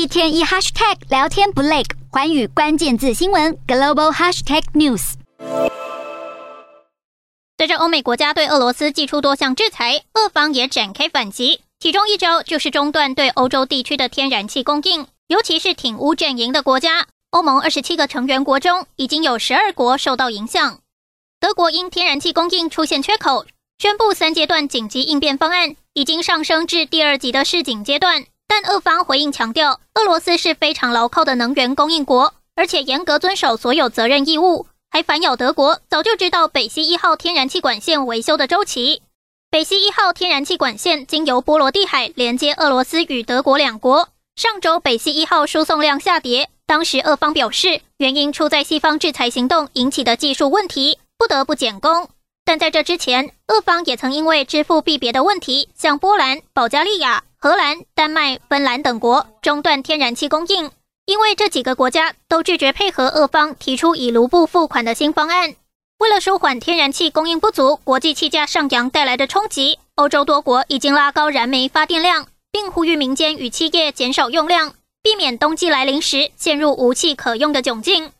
一天一 hashtag 聊天不累，寰宇关键字新闻 global hashtag news。随着欧美国家对俄罗斯祭出多项制裁，俄方也展开反击，其中一招就是中断对欧洲地区的天然气供应，尤其是挺乌阵营的国家。欧盟二十七个成员国中，已经有十二国受到影响。德国因天然气供应出现缺口，宣布三阶段紧急应变方案，已经上升至第二级的示警阶段。但俄方回应强调，俄罗斯是非常牢靠的能源供应国，而且严格遵守所有责任义务，还反咬德国早就知道北溪一号天然气管线维修的周期。北溪一号天然气管线经由波罗的海连接俄罗斯与德国两国。上周北溪一号输送量下跌，当时俄方表示，原因出在西方制裁行动引起的技术问题，不得不减工。但在这之前，俄方也曾因为支付币别的问题，向波兰、保加利亚。荷兰、丹麦、芬兰等国中断天然气供应，因为这几个国家都拒绝配合俄方提出以卢布付款的新方案。为了舒缓天然气供应不足、国际气价上扬带来的冲击，欧洲多国已经拉高燃煤发电量，并呼吁民间与企业减少用量，避免冬季来临时陷入无气可用的窘境。